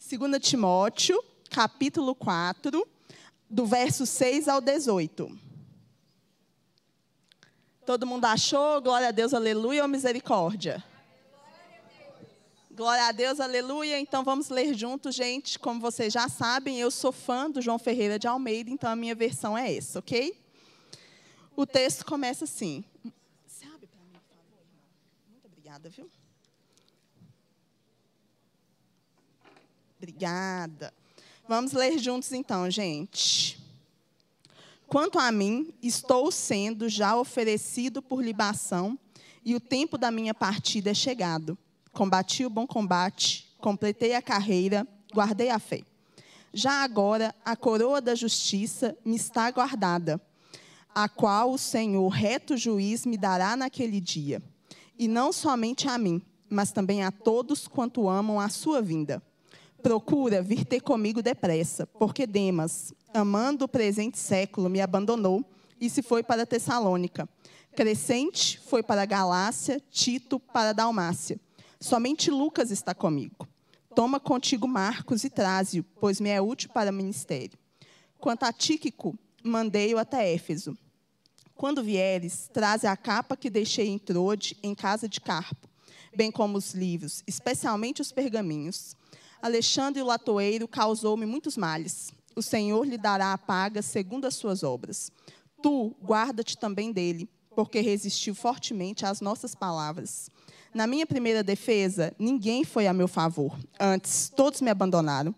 2 Timóteo, capítulo 4, do verso 6 ao 18. Todo mundo achou? Glória a Deus, aleluia ou misericórdia? Glória a Deus, aleluia. Então vamos ler juntos, gente. Como vocês já sabem, eu sou fã do João Ferreira de Almeida, então a minha versão é essa, ok? O texto começa assim. Você abre para mim, por favor? Muito obrigada, viu? Obrigada. Vamos ler juntos então, gente. Quanto a mim, estou sendo já oferecido por libação, e o tempo da minha partida é chegado. Combati o bom combate, completei a carreira, guardei a fé. Já agora, a coroa da justiça me está guardada, a qual o Senhor, reto juiz, me dará naquele dia. E não somente a mim, mas também a todos quanto amam a sua vinda. Procura vir ter comigo depressa, porque Demas, amando o presente século, me abandonou e se foi para Tessalônica. Crescente foi para Galácia, Tito para Dalmácia. Somente Lucas está comigo. Toma contigo Marcos e traze-o, pois me é útil para o ministério. Quanto a Tíquico, mandei-o até Éfeso. Quando vieres, traze a capa que deixei em Trode, em casa de Carpo, bem como os livros, especialmente os pergaminhos. Alexandre o latoeiro causou-me muitos males. O Senhor lhe dará a paga segundo as suas obras. Tu, guarda-te também dele, porque resistiu fortemente às nossas palavras. Na minha primeira defesa, ninguém foi a meu favor. Antes, todos me abandonaram.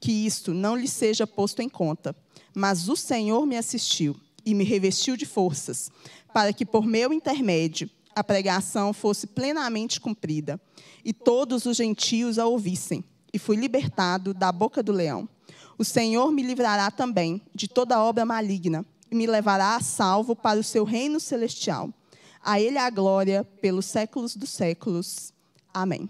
Que isto não lhe seja posto em conta. Mas o Senhor me assistiu e me revestiu de forças, para que por meu intermédio a pregação fosse plenamente cumprida e todos os gentios a ouvissem e fui libertado da boca do leão. O Senhor me livrará também de toda obra maligna e me levará a salvo para o seu reino celestial. A Ele a glória pelos séculos dos séculos. Amém.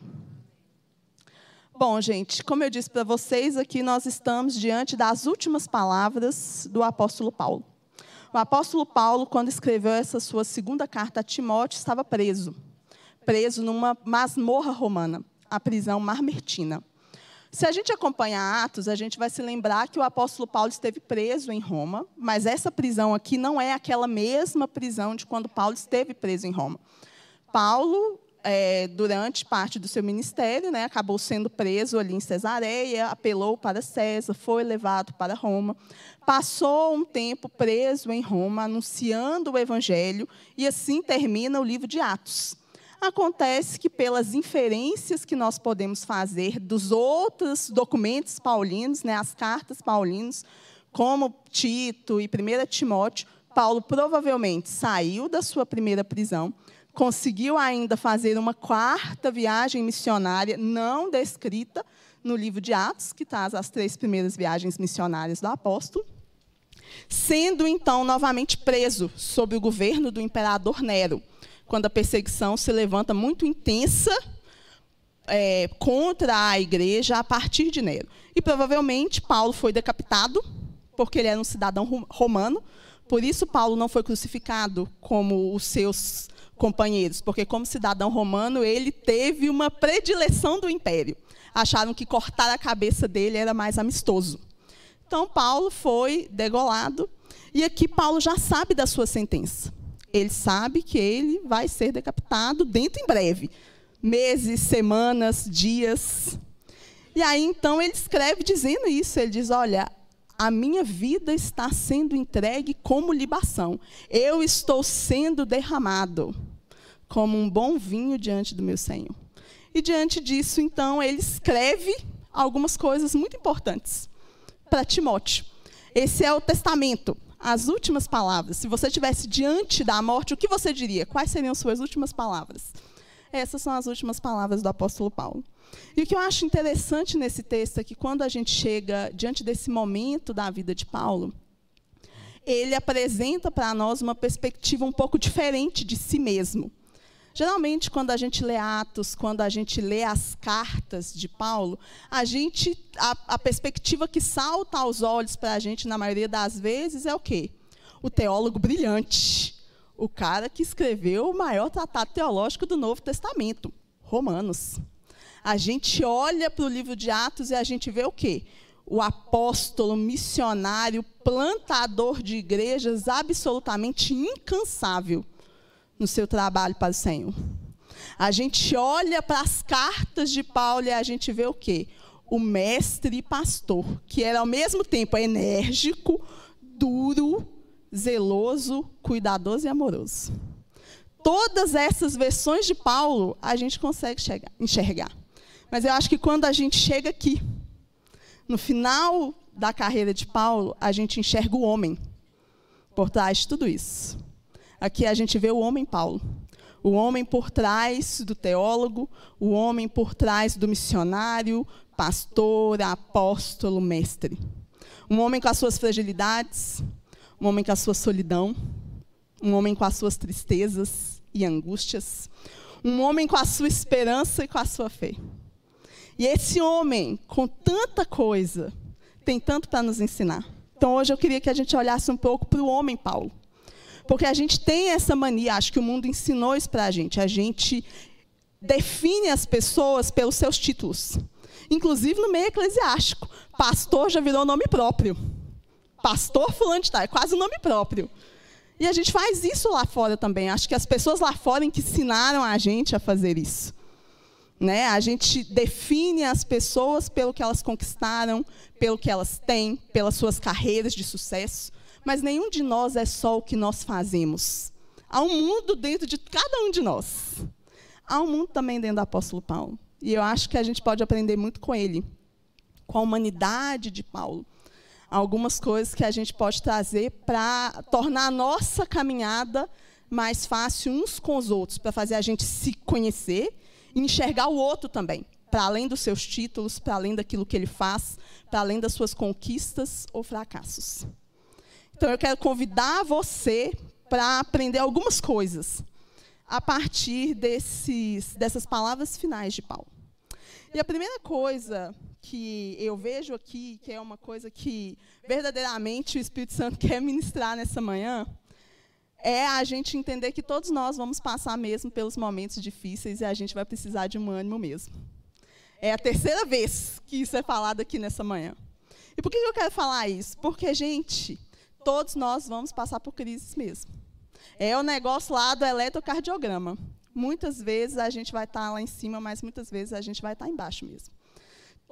Bom, gente, como eu disse para vocês, aqui nós estamos diante das últimas palavras do apóstolo Paulo. O apóstolo Paulo, quando escreveu essa sua segunda carta a Timóteo, estava preso. Preso numa masmorra romana, a prisão marmertina. Se a gente acompanhar Atos, a gente vai se lembrar que o apóstolo Paulo esteve preso em Roma, mas essa prisão aqui não é aquela mesma prisão de quando Paulo esteve preso em Roma. Paulo, é, durante parte do seu ministério, né, acabou sendo preso ali em Cesareia, apelou para César, foi levado para Roma, passou um tempo preso em Roma, anunciando o evangelho, e assim termina o livro de Atos. Acontece que, pelas inferências que nós podemos fazer dos outros documentos paulinos, né, as cartas paulinas, como Tito e 1 Timóteo, Paulo provavelmente saiu da sua primeira prisão, conseguiu ainda fazer uma quarta viagem missionária, não descrita no livro de Atos, que traz as três primeiras viagens missionárias do apóstolo, sendo então novamente preso sob o governo do imperador Nero quando a perseguição se levanta muito intensa é, contra a igreja a partir de Nero. E provavelmente Paulo foi decapitado, porque ele era um cidadão romano. Por isso, Paulo não foi crucificado como os seus companheiros, porque, como cidadão romano, ele teve uma predileção do império. Acharam que cortar a cabeça dele era mais amistoso. Então, Paulo foi degolado, e aqui Paulo já sabe da sua sentença ele sabe que ele vai ser decapitado dentro em breve meses, semanas, dias. E aí então ele escreve dizendo isso, ele diz: "Olha, a minha vida está sendo entregue como libação. Eu estou sendo derramado como um bom vinho diante do meu Senhor." E diante disso, então, ele escreve algumas coisas muito importantes para Timóteo. Esse é o testamento as últimas palavras. Se você estivesse diante da morte, o que você diria? Quais seriam suas últimas palavras? Essas são as últimas palavras do apóstolo Paulo. E o que eu acho interessante nesse texto é que quando a gente chega diante desse momento da vida de Paulo, ele apresenta para nós uma perspectiva um pouco diferente de si mesmo. Geralmente, quando a gente lê Atos, quando a gente lê as cartas de Paulo, a gente a, a perspectiva que salta aos olhos para a gente na maioria das vezes é o quê? O teólogo brilhante, o cara que escreveu o maior tratado teológico do Novo Testamento, Romanos. A gente olha para o livro de Atos e a gente vê o quê? O apóstolo, missionário, plantador de igrejas, absolutamente incansável no seu trabalho para o Senhor. A gente olha para as cartas de Paulo e a gente vê o quê? O mestre e pastor, que era ao mesmo tempo enérgico, duro, zeloso, cuidadoso e amoroso. Todas essas versões de Paulo a gente consegue enxergar. Mas eu acho que quando a gente chega aqui, no final da carreira de Paulo, a gente enxerga o homem por trás de tudo isso. Aqui a gente vê o homem Paulo. O homem por trás do teólogo, o homem por trás do missionário, pastor, apóstolo, mestre. Um homem com as suas fragilidades, um homem com a sua solidão, um homem com as suas tristezas e angústias, um homem com a sua esperança e com a sua fé. E esse homem, com tanta coisa, tem tanto para nos ensinar. Então hoje eu queria que a gente olhasse um pouco para o homem Paulo. Porque a gente tem essa mania, acho que o mundo ensinou isso para a gente. A gente define as pessoas pelos seus títulos. Inclusive no meio eclesiástico. Pastor já virou nome próprio. Pastor fulano de tal, é quase o nome próprio. E a gente faz isso lá fora também. Acho que as pessoas lá fora que ensinaram a gente a fazer isso. Né? A gente define as pessoas pelo que elas conquistaram, pelo que elas têm, pelas suas carreiras de sucesso. Mas nenhum de nós é só o que nós fazemos. Há um mundo dentro de cada um de nós. Há um mundo também dentro do apóstolo Paulo. E eu acho que a gente pode aprender muito com ele, com a humanidade de Paulo. Algumas coisas que a gente pode trazer para tornar a nossa caminhada mais fácil uns com os outros, para fazer a gente se conhecer e enxergar o outro também, para além dos seus títulos, para além daquilo que ele faz, para além das suas conquistas ou fracassos. Então eu quero convidar você para aprender algumas coisas a partir desses, dessas palavras finais de Paulo. E a primeira coisa que eu vejo aqui, que é uma coisa que verdadeiramente o Espírito Santo quer ministrar nessa manhã, é a gente entender que todos nós vamos passar mesmo pelos momentos difíceis e a gente vai precisar de um ânimo mesmo. É a terceira vez que isso é falado aqui nessa manhã. E por que eu quero falar isso? Porque, gente, todos nós vamos passar por crises mesmo. É o negócio lá do eletrocardiograma. Muitas vezes a gente vai estar lá em cima, mas muitas vezes a gente vai estar embaixo mesmo.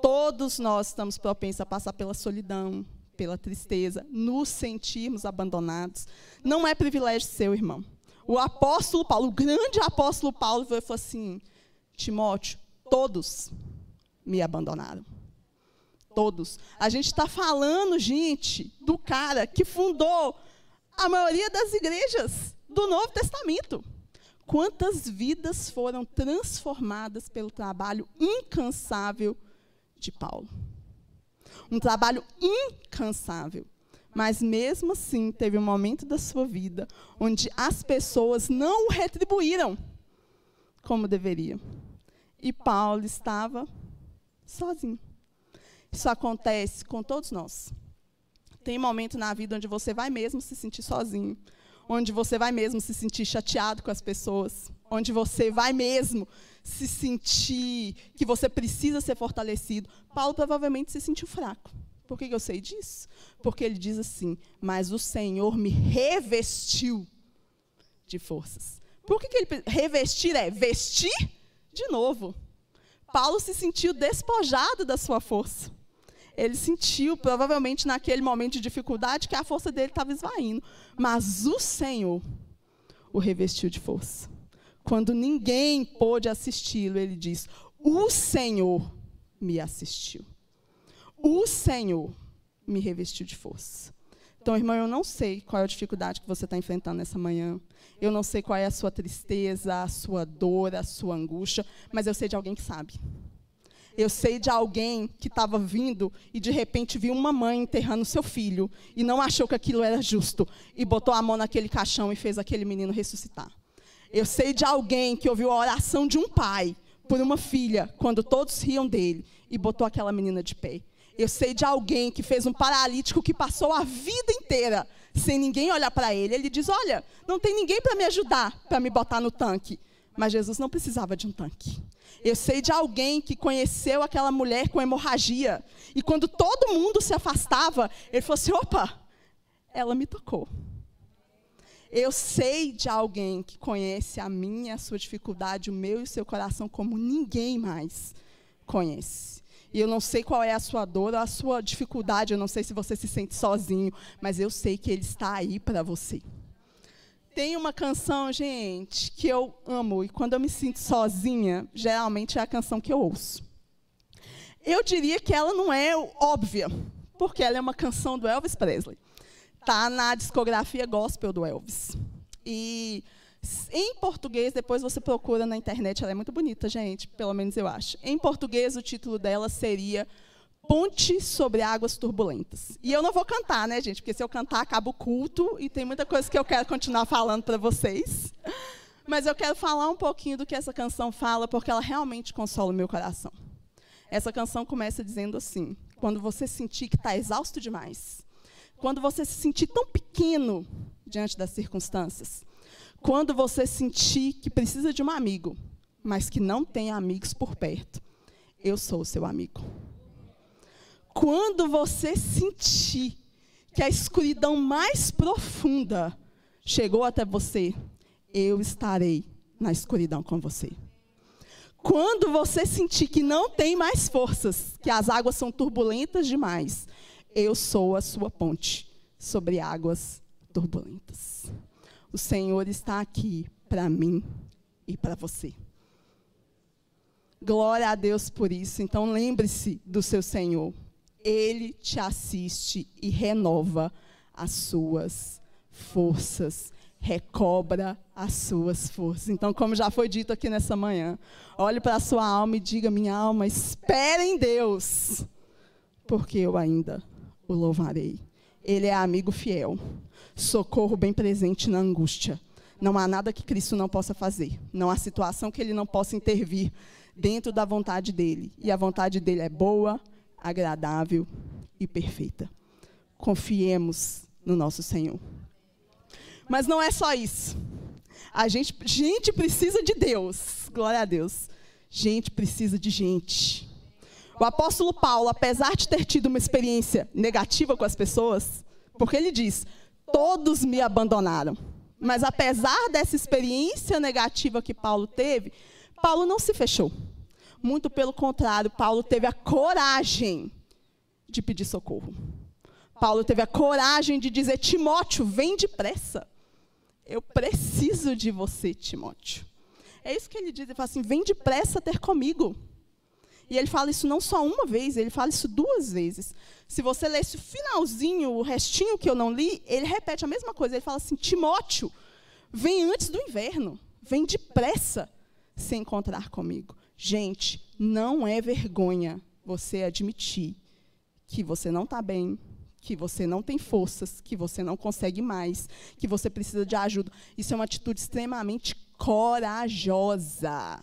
Todos nós estamos propensos a passar pela solidão, pela tristeza, nos sentirmos abandonados. Não é privilégio seu, irmão. O apóstolo Paulo, o grande apóstolo Paulo, falou assim: Timóteo, todos me abandonaram todos. A gente está falando, gente, do cara que fundou a maioria das igrejas do Novo Testamento. Quantas vidas foram transformadas pelo trabalho incansável de Paulo? Um trabalho incansável. Mas mesmo assim, teve um momento da sua vida onde as pessoas não o retribuíram como deveria. E Paulo estava sozinho. Isso acontece com todos nós. Tem momento na vida onde você vai mesmo se sentir sozinho, onde você vai mesmo se sentir chateado com as pessoas, onde você vai mesmo se sentir que você precisa ser fortalecido. Paulo provavelmente se sentiu fraco. Por que eu sei disso? Porque ele diz assim: Mas o Senhor me revestiu de forças. Por que, que ele revestir é vestir de novo? Paulo se sentiu despojado da sua força ele sentiu, provavelmente naquele momento de dificuldade, que a força dele estava esvaindo. Mas o Senhor o revestiu de força. Quando ninguém pôde assisti-lo, ele diz: O Senhor me assistiu. O Senhor me revestiu de força. Então, irmão, eu não sei qual é a dificuldade que você está enfrentando nessa manhã. Eu não sei qual é a sua tristeza, a sua dor, a sua angústia, mas eu sei de alguém que sabe. Eu sei de alguém que estava vindo e de repente viu uma mãe enterrando seu filho e não achou que aquilo era justo e botou a mão naquele caixão e fez aquele menino ressuscitar. Eu sei de alguém que ouviu a oração de um pai por uma filha quando todos riam dele e botou aquela menina de pé. Eu sei de alguém que fez um paralítico que passou a vida inteira sem ninguém olhar para ele. Ele diz: Olha, não tem ninguém para me ajudar, para me botar no tanque. Mas Jesus não precisava de um tanque. Eu sei de alguém que conheceu aquela mulher com hemorragia. E quando todo mundo se afastava, ele falou assim: opa, ela me tocou. Eu sei de alguém que conhece a minha, a sua dificuldade, o meu e o seu coração como ninguém mais conhece. E eu não sei qual é a sua dor, a sua dificuldade, eu não sei se você se sente sozinho, mas eu sei que ele está aí para você. Tem uma canção, gente, que eu amo, e quando eu me sinto sozinha, geralmente é a canção que eu ouço. Eu diria que ela não é óbvia, porque ela é uma canção do Elvis Presley tá na discografia gospel do Elvis. E em português, depois você procura na internet, ela é muito bonita, gente, pelo menos eu acho. Em português, o título dela seria Ponte sobre Águas Turbulentas. E eu não vou cantar, né, gente? Porque se eu cantar, acaba o culto e tem muita coisa que eu quero continuar falando para vocês. Mas eu quero falar um pouquinho do que essa canção fala, porque ela realmente consola o meu coração. Essa canção começa dizendo assim: quando você sentir que está exausto demais, quando você se sentir tão pequeno diante das circunstâncias. Quando você sentir que precisa de um amigo, mas que não tem amigos por perto. Eu sou o seu amigo. Quando você sentir que a escuridão mais profunda chegou até você, eu estarei na escuridão com você. Quando você sentir que não tem mais forças, que as águas são turbulentas demais, eu sou a sua ponte sobre águas turbulentas. O Senhor está aqui para mim e para você. Glória a Deus por isso. Então lembre-se do seu Senhor. Ele te assiste e renova as suas forças, recobra as suas forças. Então, como já foi dito aqui nessa manhã, olhe para a sua alma e diga: minha alma, espere em Deus, porque eu ainda o louvarei. Ele é amigo fiel, socorro bem presente na angústia. Não há nada que Cristo não possa fazer, não há situação que ele não possa intervir dentro da vontade dele. E a vontade dele é boa, agradável e perfeita. Confiemos no nosso Senhor. Mas não é só isso. A gente, gente precisa de Deus. Glória a Deus. Gente precisa de gente. O apóstolo Paulo, apesar de ter tido uma experiência negativa com as pessoas, porque ele diz: todos me abandonaram. Mas apesar dessa experiência negativa que Paulo teve, Paulo não se fechou. Muito pelo contrário, Paulo teve a coragem de pedir socorro. Paulo teve a coragem de dizer: Timóteo, vem depressa. Eu preciso de você, Timóteo. É isso que ele diz. Ele fala assim: vem depressa ter comigo. E ele fala isso não só uma vez, ele fala isso duas vezes. Se você lesse o finalzinho, o restinho que eu não li, ele repete a mesma coisa. Ele fala assim: Timóteo, vem antes do inverno, vem depressa se encontrar comigo. Gente, não é vergonha você admitir que você não está bem, que você não tem forças, que você não consegue mais, que você precisa de ajuda. Isso é uma atitude extremamente corajosa.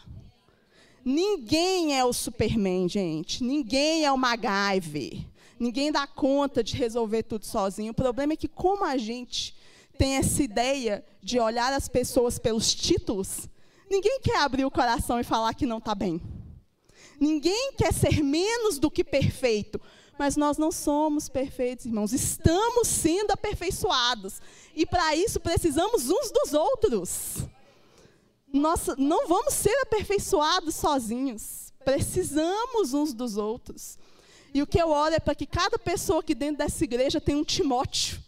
Ninguém é o Superman, gente. Ninguém é o MacGyver. Ninguém dá conta de resolver tudo sozinho. O problema é que, como a gente tem essa ideia de olhar as pessoas pelos títulos, ninguém quer abrir o coração e falar que não está bem. Ninguém quer ser menos do que perfeito. Mas nós não somos perfeitos, irmãos. Estamos sendo aperfeiçoados. E para isso precisamos uns dos outros nós não vamos ser aperfeiçoados sozinhos. Precisamos uns dos outros. E o que eu oro é para que cada pessoa aqui dentro dessa igreja tenha um Timóteo.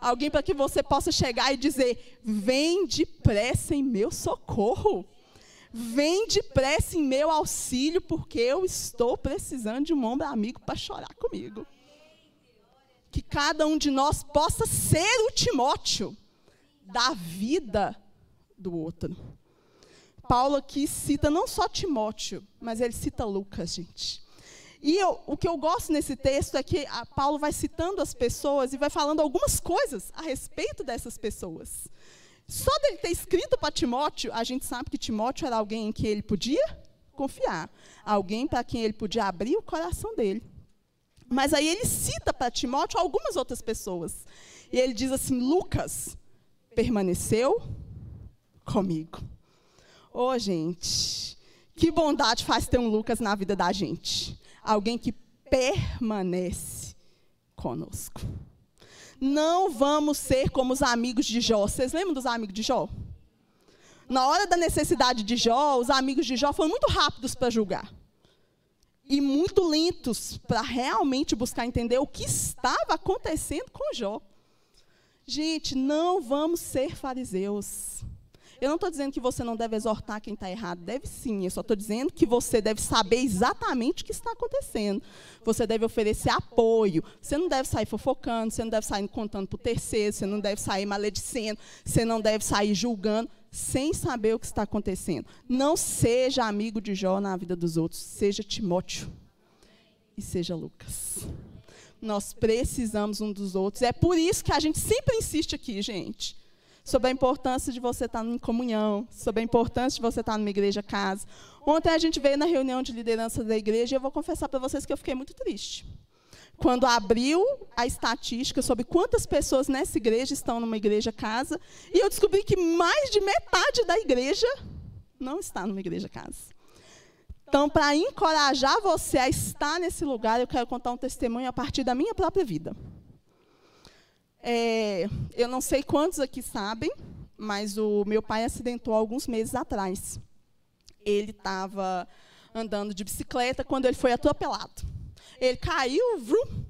Alguém para que você possa chegar e dizer: Vem depressa em meu socorro. Vem depressa em meu auxílio, porque eu estou precisando de um ombro amigo para chorar comigo. Que cada um de nós possa ser o Timóteo da vida do outro. Paulo aqui cita não só Timóteo, mas ele cita Lucas, gente. E eu, o que eu gosto nesse texto é que Paulo vai citando as pessoas e vai falando algumas coisas a respeito dessas pessoas. Só dele ter escrito para Timóteo, a gente sabe que Timóteo era alguém em que ele podia confiar, alguém para quem ele podia abrir o coração dele. Mas aí ele cita para Timóteo algumas outras pessoas. E ele diz assim: Lucas permaneceu comigo. Ô, oh, gente, que bondade faz ter um Lucas na vida da gente. Alguém que permanece conosco. Não vamos ser como os amigos de Jó. Vocês lembram dos amigos de Jó? Na hora da necessidade de Jó, os amigos de Jó foram muito rápidos para julgar. E muito lentos para realmente buscar entender o que estava acontecendo com Jó. Gente, não vamos ser fariseus. Eu não estou dizendo que você não deve exortar quem está errado. Deve sim. Eu só estou dizendo que você deve saber exatamente o que está acontecendo. Você deve oferecer apoio. Você não deve sair fofocando, você não deve sair contando para o terceiro, você não deve sair maledicendo, você não deve sair julgando sem saber o que está acontecendo. Não seja amigo de Jó na vida dos outros. Seja Timóteo e seja Lucas. Nós precisamos um dos outros. É por isso que a gente sempre insiste aqui, gente sobre a importância de você estar em comunhão, sobre a importância de você estar numa igreja casa. Ontem a gente veio na reunião de liderança da igreja e eu vou confessar para vocês que eu fiquei muito triste. Quando abriu a estatística sobre quantas pessoas nessa igreja estão numa igreja casa, e eu descobri que mais de metade da igreja não está numa igreja casa. Então, para encorajar você a estar nesse lugar, eu quero contar um testemunho a partir da minha própria vida. É, eu não sei quantos aqui sabem, mas o meu pai acidentou alguns meses atrás. Ele estava andando de bicicleta quando ele foi atropelado. Ele caiu, vrum,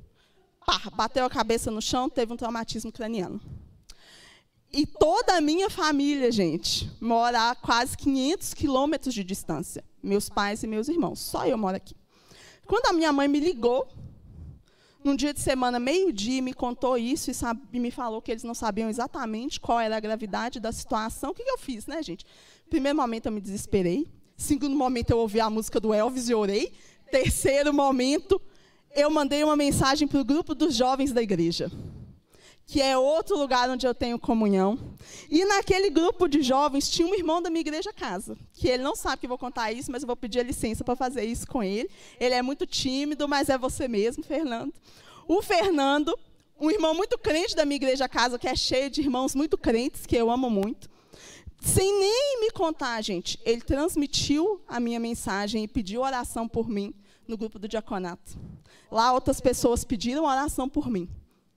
pá, bateu a cabeça no chão, teve um traumatismo craniano. E toda a minha família, gente, mora a quase 500 quilômetros de distância. Meus pais e meus irmãos. Só eu moro aqui. Quando a minha mãe me ligou num dia de semana, meio-dia, me contou isso e, sabe, me falou que eles não sabiam exatamente qual era a gravidade da situação. O que, que eu fiz, né, gente? Primeiro momento, eu me desesperei. Segundo momento, eu ouvi a música do Elvis e orei. Terceiro momento, eu mandei uma mensagem para o grupo dos jovens da igreja, que é outro lugar onde eu tenho comunhão. E naquele grupo de jovens tinha um irmão da minha igreja casa, que ele não sabe que vou contar isso, mas eu vou pedir licença para fazer isso com ele. Ele é muito tímido, mas é você mesmo, Fernando. O Fernando, um irmão muito crente da minha igreja casa, que é cheio de irmãos muito crentes, que eu amo muito. Sem nem me contar, gente, ele transmitiu a minha mensagem e pediu oração por mim no grupo do diaconato. Lá outras pessoas pediram oração por mim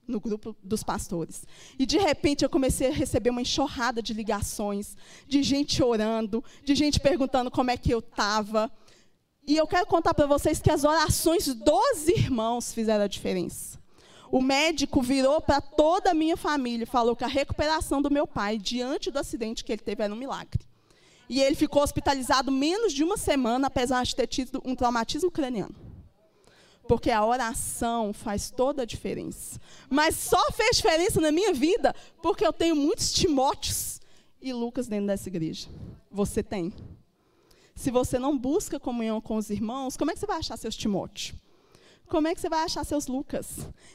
no grupo dos pastores. E de repente eu comecei a receber uma enxurrada de ligações, de gente orando, de gente perguntando como é que eu estava. E eu quero contar para vocês que as orações dos irmãos fizeram a diferença. O médico virou para toda a minha família e falou que a recuperação do meu pai diante do acidente que ele teve era um milagre. E ele ficou hospitalizado menos de uma semana, apesar de ter tido um traumatismo craniano porque a oração faz toda a diferença. Mas só fez diferença na minha vida porque eu tenho muitos Timóteos e Lucas dentro dessa igreja. Você tem. Se você não busca comunhão com os irmãos, como é que você vai achar seus Timóteos? Como é que você vai achar seus Lucas?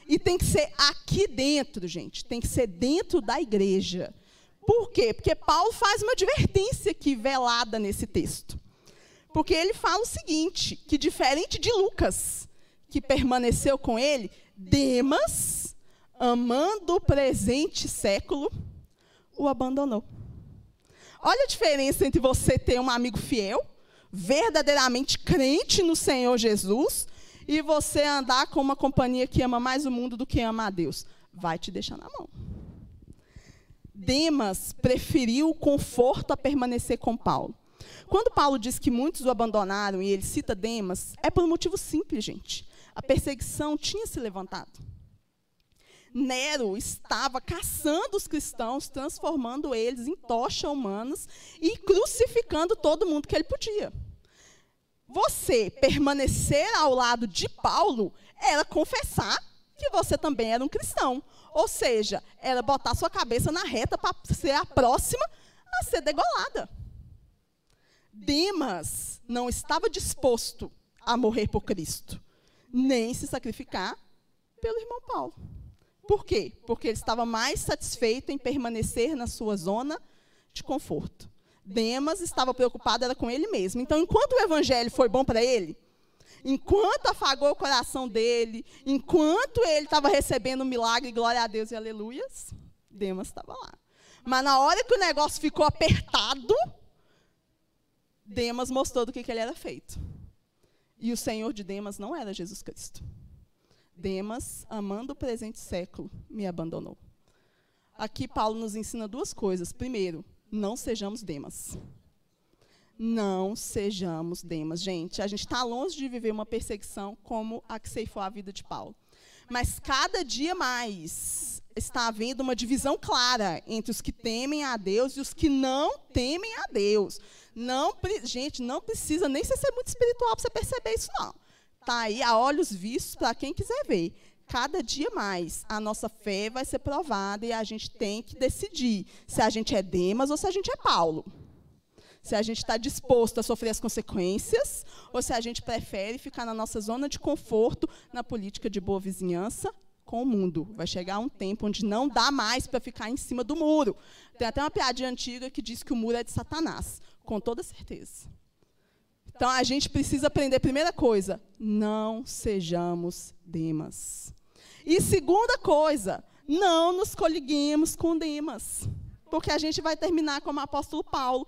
E tem que ser aqui dentro, gente. Tem que ser dentro da igreja. Por quê? Porque Paulo faz uma advertência aqui velada nesse texto. Porque ele fala o seguinte: que diferente de Lucas, que permaneceu com ele, Demas, amando o presente século, o abandonou. Olha a diferença entre você ter um amigo fiel, verdadeiramente crente no Senhor Jesus, e você andar com uma companhia que ama mais o mundo do que ama a Deus. Vai te deixar na mão. Demas preferiu o conforto a permanecer com Paulo. Quando Paulo diz que muitos o abandonaram e ele cita Demas, é por um motivo simples, gente a perseguição tinha se levantado. Nero estava caçando os cristãos, transformando eles em tocha humanas e crucificando todo mundo que ele podia. Você permanecer ao lado de Paulo era confessar que você também era um cristão. Ou seja, era botar sua cabeça na reta para ser a próxima a ser degolada. Demas não estava disposto a morrer por Cristo nem se sacrificar pelo irmão Paulo. Por quê? Porque ele estava mais satisfeito em permanecer na sua zona de conforto. Demas estava preocupado era com ele mesmo. Então, enquanto o evangelho foi bom para ele, enquanto afagou o coração dele, enquanto ele estava recebendo o milagre, glória a Deus e aleluias, Demas estava lá. Mas na hora que o negócio ficou apertado, Demas mostrou do que, que ele era feito. E o Senhor de Demas não era Jesus Cristo. Demas, amando o presente século, me abandonou. Aqui Paulo nos ensina duas coisas. Primeiro, não sejamos Demas. Não sejamos Demas. Gente, a gente está longe de viver uma perseguição como a que ceifou a vida de Paulo. Mas cada dia mais está havendo uma divisão clara entre os que temem a Deus e os que não temem a Deus. Não, gente, não precisa nem ser muito espiritual para você perceber isso, não. Está aí a olhos vistos para quem quiser ver. Cada dia mais a nossa fé vai ser provada e a gente tem que decidir se a gente é Demas ou se a gente é Paulo. Se a gente está disposto a sofrer as consequências ou se a gente prefere ficar na nossa zona de conforto na política de boa vizinhança com o mundo. Vai chegar um tempo onde não dá mais para ficar em cima do muro. Tem até uma piadinha antiga que diz que o muro é de Satanás, com toda certeza. Então a gente precisa aprender, primeira coisa, não sejamos demas. E segunda coisa, não nos coliguemos com demas. Porque a gente vai terminar como o apóstolo Paulo,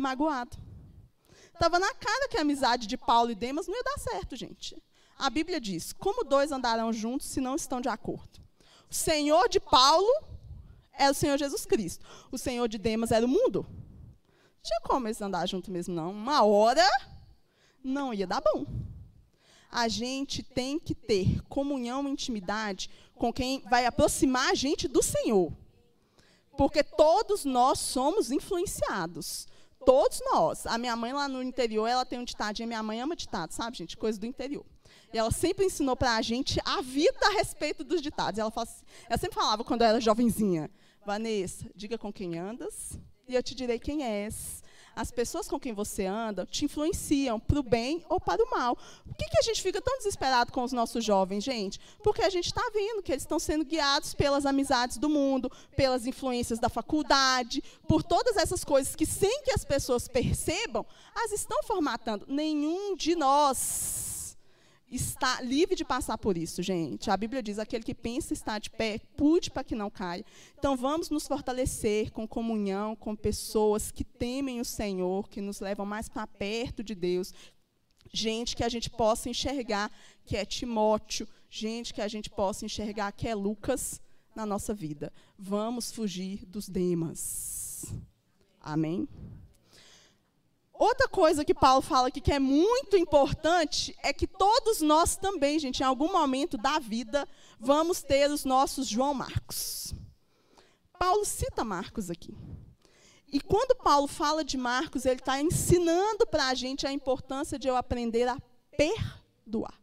magoado. Estava na cara que a amizade de Paulo e Demas não ia dar certo, gente. A Bíblia diz: como dois andarão juntos se não estão de acordo? O Senhor de Paulo é o Senhor Jesus Cristo. O Senhor de Demas era o mundo. Não tinha como eles andar juntos mesmo, não. Uma hora não ia dar bom. A gente tem que ter comunhão e intimidade com quem vai aproximar a gente do Senhor. Porque todos nós somos influenciados. Todos nós. A minha mãe lá no interior, ela tem um ditadinho. Minha mãe ama ditado, sabe, gente? Coisa do interior. E ela sempre ensinou para a gente a vida a respeito dos ditados. Ela, assim, ela sempre falava, quando eu era jovenzinha, Vanessa, diga com quem andas e eu te direi quem és. As pessoas com quem você anda te influenciam para o bem ou para o mal. Por que, que a gente fica tão desesperado com os nossos jovens, gente? Porque a gente está vendo que eles estão sendo guiados pelas amizades do mundo, pelas influências da faculdade, por todas essas coisas que, sem que as pessoas percebam, as estão formatando. Nenhum de nós está livre de passar por isso, gente. A Bíblia diz: aquele que pensa estar de pé, pude para que não caia. Então vamos nos fortalecer com comunhão com pessoas que temem o Senhor, que nos levam mais para perto de Deus. Gente que a gente possa enxergar que é Timóteo, gente que a gente possa enxergar que é Lucas na nossa vida. Vamos fugir dos demas. Amém? Outra coisa que Paulo fala aqui que é muito importante é que todos nós também, gente, em algum momento da vida, vamos ter os nossos João Marcos. Paulo cita Marcos aqui. E quando Paulo fala de Marcos, ele está ensinando para a gente a importância de eu aprender a perdoar.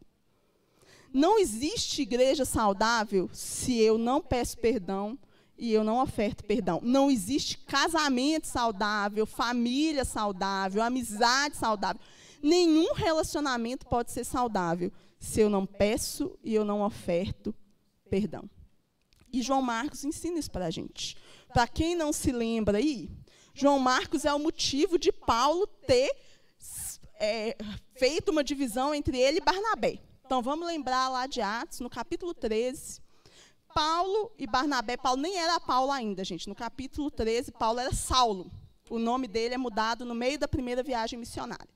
Não existe igreja saudável se eu não peço perdão e eu não oferto perdão. Não existe casamento saudável, família saudável, amizade saudável. Nenhum relacionamento pode ser saudável se eu não peço e eu não oferto perdão. E João Marcos ensina isso para a gente. Para quem não se lembra aí, João Marcos é o motivo de Paulo ter é, feito uma divisão entre ele e Barnabé. Então vamos lembrar lá de Atos, no capítulo 13, Paulo e Barnabé, Paulo nem era Paulo ainda, gente. No capítulo 13, Paulo era Saulo. O nome dele é mudado no meio da primeira viagem missionária.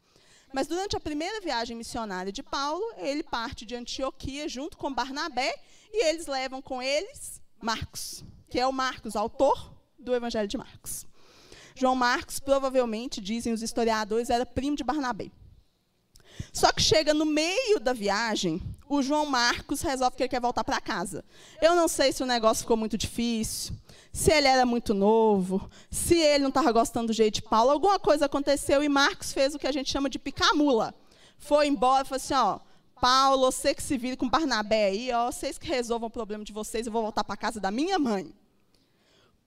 Mas durante a primeira viagem missionária de Paulo, ele parte de Antioquia junto com Barnabé e eles levam com eles Marcos, que é o Marcos, autor do Evangelho de Marcos. João Marcos, provavelmente, dizem os historiadores, era primo de Barnabé. Só que chega no meio da viagem, o João Marcos resolve que ele quer voltar para casa. Eu não sei se o negócio ficou muito difícil, se ele era muito novo, se ele não estava gostando do jeito de Paulo. Alguma coisa aconteceu e Marcos fez o que a gente chama de picar mula. Foi embora e falou assim: ó, Paulo, você que se vire com Barnabé aí, ó, vocês que resolvam o problema de vocês, eu vou voltar para casa da minha mãe.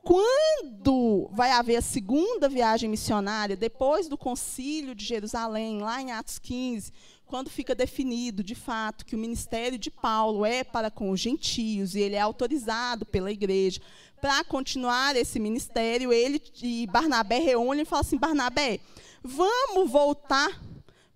Quando vai haver a segunda viagem missionária, depois do concílio de Jerusalém, lá em Atos 15, quando fica definido, de fato, que o ministério de Paulo é para com os gentios e ele é autorizado pela igreja para continuar esse ministério, ele e Barnabé reúnem e falam assim: Barnabé, vamos voltar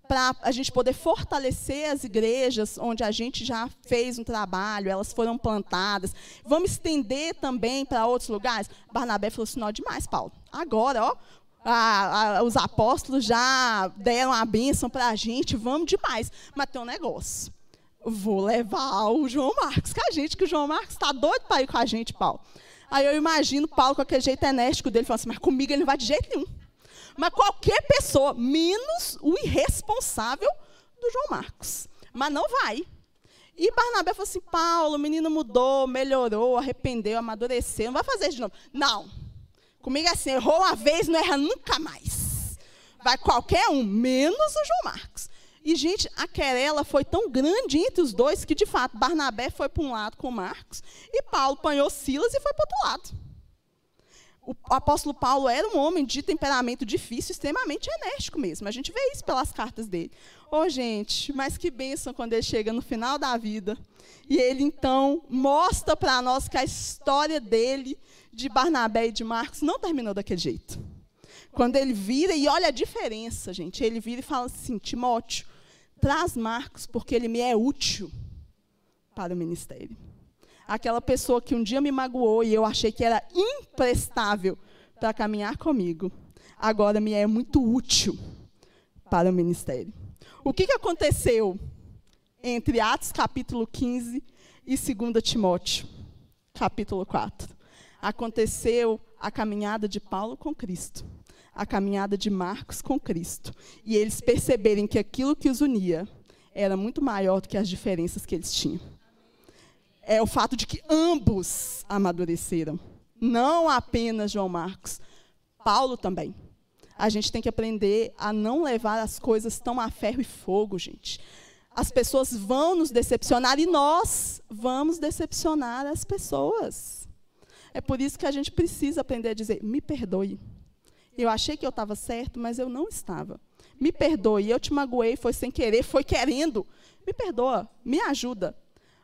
para a gente poder fortalecer as igrejas onde a gente já fez um trabalho, elas foram plantadas. Vamos estender também para outros lugares. Barnabé falou assim: não, demais, Paulo. Agora, ó, a, a, os apóstolos já deram a bênção para a gente, vamos demais. Mas tem um negócio. Vou levar o João Marcos com a gente, que o João Marcos está doido para ir com a gente, Paulo. Aí eu imagino Paulo com aquele jeito enérgico dele, falando assim, mas comigo ele não vai de jeito nenhum. Mas qualquer pessoa, menos o irresponsável do João Marcos. Mas não vai. E Barnabé falou assim: Paulo, o menino mudou, melhorou, arrependeu, amadureceu, não vai fazer de novo. Não. Comigo é assim: errou uma vez, não erra nunca mais. Vai qualquer um, menos o João Marcos. E, gente, a querela foi tão grande entre os dois que, de fato, Barnabé foi para um lado com Marcos e Paulo apanhou Silas e foi para o outro lado. O apóstolo Paulo era um homem de temperamento difícil, extremamente enérgico mesmo. A gente vê isso pelas cartas dele. Ô, oh, gente, mas que bênção quando ele chega no final da vida. E ele, então, mostra para nós que a história dele, de Barnabé e de Marcos, não terminou daquele jeito. Quando ele vira e olha a diferença, gente, ele vira e fala assim: Timóteo, traz Marcos, porque ele me é útil para o ministério aquela pessoa que um dia me magoou e eu achei que era imprestável para caminhar comigo, agora me é muito útil para o ministério. O que, que aconteceu entre Atos capítulo 15 e 2 Timóteo capítulo 4? Aconteceu a caminhada de Paulo com Cristo, a caminhada de Marcos com Cristo, e eles perceberem que aquilo que os unia era muito maior do que as diferenças que eles tinham é o fato de que ambos amadureceram. Não apenas João Marcos, Paulo também. A gente tem que aprender a não levar as coisas tão a ferro e fogo, gente. As pessoas vão nos decepcionar e nós vamos decepcionar as pessoas. É por isso que a gente precisa aprender a dizer: me perdoe. Eu achei que eu estava certo, mas eu não estava. Me perdoe, eu te magoei, foi sem querer, foi querendo. Me perdoa, me ajuda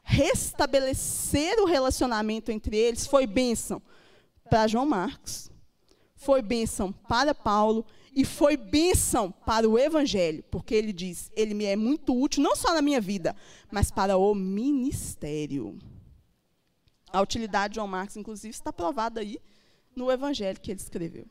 restabelecer o relacionamento entre eles foi bênção para João Marcos, foi bênção para Paulo e foi bênção para o Evangelho, porque ele diz: ele me é muito útil, não só na minha vida, mas para o ministério. A utilidade de João Marcos, inclusive, está provada aí no Evangelho que ele escreveu.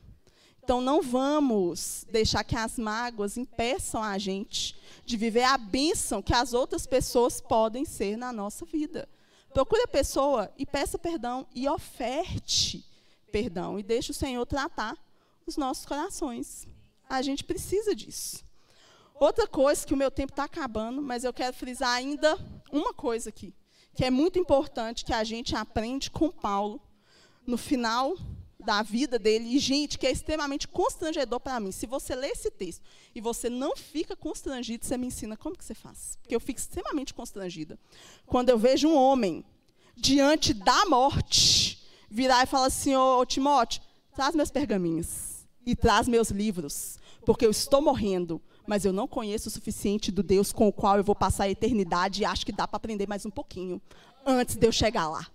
Então, não vamos deixar que as mágoas impeçam a gente de viver a bênção que as outras pessoas podem ser na nossa vida. Procure a pessoa e peça perdão e oferte perdão e deixe o Senhor tratar os nossos corações. A gente precisa disso. Outra coisa que o meu tempo está acabando, mas eu quero frisar ainda uma coisa aqui, que é muito importante que a gente aprende com Paulo no final da vida dele. E, gente, que é extremamente constrangedor para mim. Se você lê esse texto e você não fica constrangido, você me ensina como que você faz. Porque eu fico extremamente constrangida. Quando eu vejo um homem diante da morte virar e falar assim, ô oh, Timóteo, traz meus pergaminhos e traz meus livros, porque eu estou morrendo, mas eu não conheço o suficiente do Deus com o qual eu vou passar a eternidade e acho que dá para aprender mais um pouquinho antes de eu chegar lá.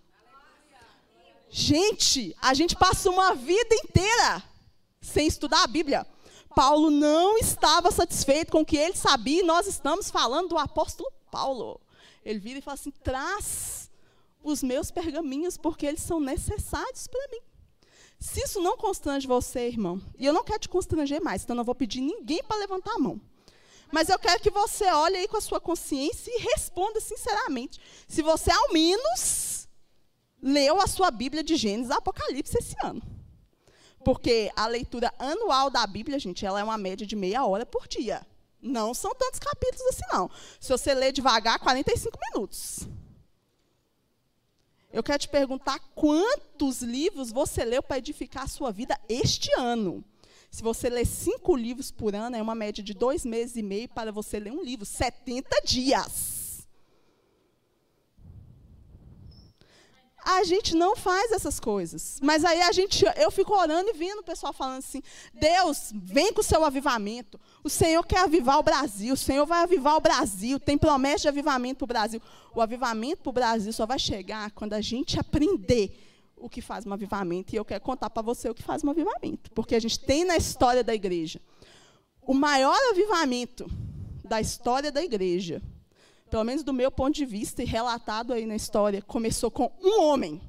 Gente, a gente passa uma vida inteira sem estudar a Bíblia. Paulo não estava satisfeito com o que ele sabia, e nós estamos falando do apóstolo Paulo. Ele vira e fala assim: traz os meus pergaminhos, porque eles são necessários para mim. Se isso não constrange você, irmão, e eu não quero te constranger mais, então não vou pedir ninguém para levantar a mão. Mas eu quero que você olhe aí com a sua consciência e responda sinceramente. Se você, ao menos, leu a sua Bíblia de Gênesis a Apocalipse esse ano. Porque a leitura anual da Bíblia, gente, ela é uma média de meia hora por dia. Não são tantos capítulos assim, não. Se você ler devagar, 45 minutos. Eu quero te perguntar quantos livros você leu para edificar a sua vida este ano. Se você lê cinco livros por ano, é uma média de dois meses e meio para você ler um livro. 70 dias. A gente não faz essas coisas. Mas aí a gente, eu fico orando e vendo o pessoal falando assim: Deus, vem com o seu avivamento. O Senhor quer avivar o Brasil. O Senhor vai avivar o Brasil. Tem promessa de avivamento para o Brasil. O avivamento para o Brasil só vai chegar quando a gente aprender o que faz um avivamento. E eu quero contar para você o que faz um avivamento. Porque a gente tem na história da igreja o maior avivamento da história da igreja pelo menos do meu ponto de vista e relatado aí na história, começou com um homem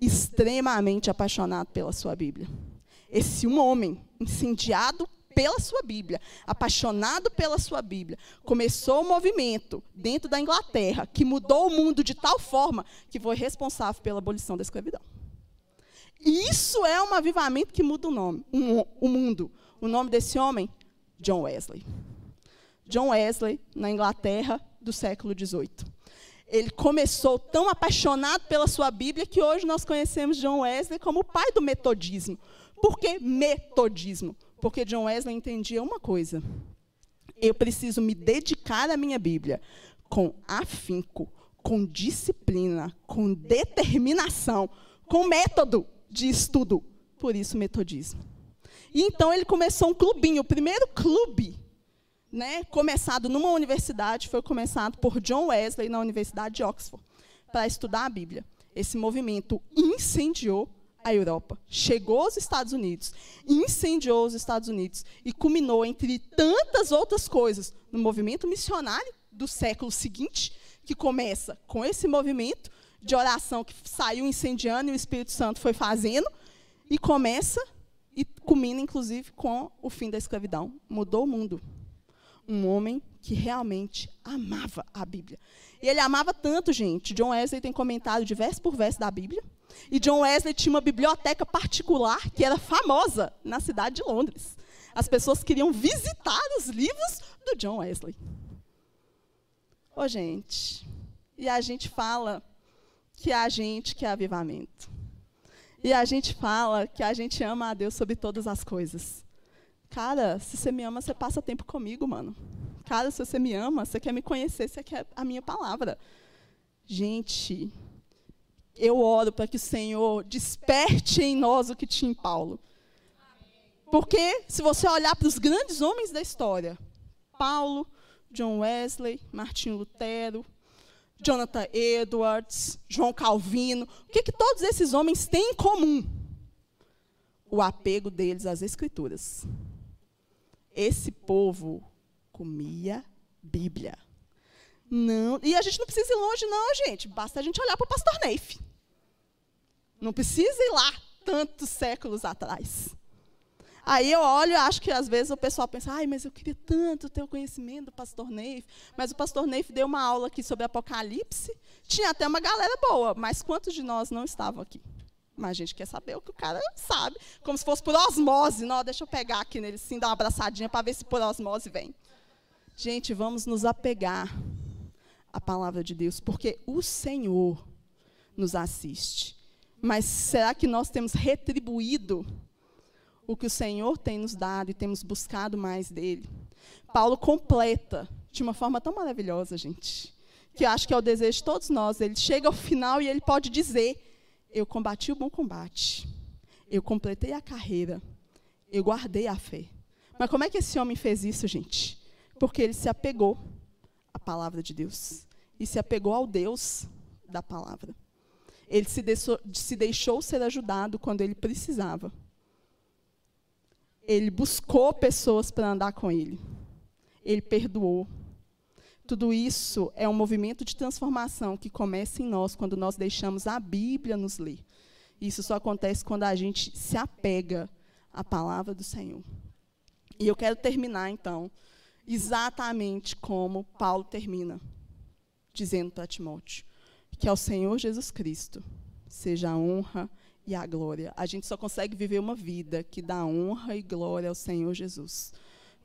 extremamente apaixonado pela sua Bíblia. Esse um homem, incendiado pela sua Bíblia, apaixonado pela sua Bíblia, começou um movimento dentro da Inglaterra que mudou o mundo de tal forma que foi responsável pela abolição da escravidão. E isso é um avivamento que muda o nome, um, o mundo. O nome desse homem, John Wesley. John Wesley, na Inglaterra do século XVIII. Ele começou tão apaixonado pela sua Bíblia que hoje nós conhecemos John Wesley como o pai do metodismo. Por que metodismo? Porque John Wesley entendia uma coisa: eu preciso me dedicar à minha Bíblia com afinco, com disciplina, com determinação, com método de estudo. Por isso, metodismo. E então ele começou um clubinho, o primeiro clube né, começado numa universidade, foi começado por John Wesley na Universidade de Oxford, para estudar a Bíblia. Esse movimento incendiou a Europa, chegou aos Estados Unidos, incendiou os Estados Unidos e culminou, entre tantas outras coisas, no movimento missionário do século seguinte, que começa com esse movimento de oração que saiu incendiando e o Espírito Santo foi fazendo, e começa e culmina, inclusive, com o fim da escravidão. Mudou o mundo um homem que realmente amava a Bíblia. E ele amava tanto, gente. John Wesley tem comentado de verso por verso da Bíblia. E John Wesley tinha uma biblioteca particular que era famosa na cidade de Londres. As pessoas queriam visitar os livros do John Wesley. Ô, oh, gente, e a gente fala que a gente quer avivamento. E a gente fala que a gente ama a Deus sobre todas as coisas. Cara, se você me ama, você passa tempo comigo, mano. Cara, se você me ama, você quer me conhecer, você quer a minha palavra. Gente, eu oro para que o Senhor desperte em nós o que tinha em Paulo. Porque, se você olhar para os grandes homens da história, Paulo, John Wesley, Martinho Lutero, Jonathan Edwards, João Calvino, o que, que todos esses homens têm em comum? O apego deles às Escrituras. Esse povo comia Bíblia. Não, e a gente não precisa ir longe, não, gente. Basta a gente olhar para o pastor Neif. Não precisa ir lá tantos séculos atrás. Aí eu olho e acho que às vezes o pessoal pensa, ai, mas eu queria tanto ter o conhecimento do pastor Neif. Mas o pastor Neif deu uma aula aqui sobre Apocalipse. Tinha até uma galera boa, mas quantos de nós não estavam aqui? Mas a gente quer saber o que o cara sabe. Como se fosse por osmose. Não, deixa eu pegar aqui nele, sim, dar uma abraçadinha para ver se por osmose vem. Gente, vamos nos apegar à palavra de Deus, porque o Senhor nos assiste. Mas será que nós temos retribuído o que o Senhor tem nos dado e temos buscado mais dele? Paulo completa de uma forma tão maravilhosa, gente, que eu acho que é o desejo de todos nós. Ele chega ao final e ele pode dizer eu combati o bom combate. Eu completei a carreira. Eu guardei a fé. Mas como é que esse homem fez isso, gente? Porque ele se apegou à palavra de Deus. E se apegou ao Deus da palavra. Ele se deixou, se deixou ser ajudado quando ele precisava. Ele buscou pessoas para andar com ele. Ele perdoou. Tudo isso é um movimento de transformação que começa em nós quando nós deixamos a Bíblia nos ler. Isso só acontece quando a gente se apega à palavra do Senhor. E eu quero terminar, então, exatamente como Paulo termina, dizendo para Timóteo: que ao Senhor Jesus Cristo seja a honra e a glória. A gente só consegue viver uma vida que dá honra e glória ao Senhor Jesus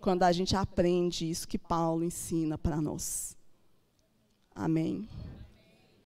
quando a gente aprende isso que Paulo ensina para nós. Amém.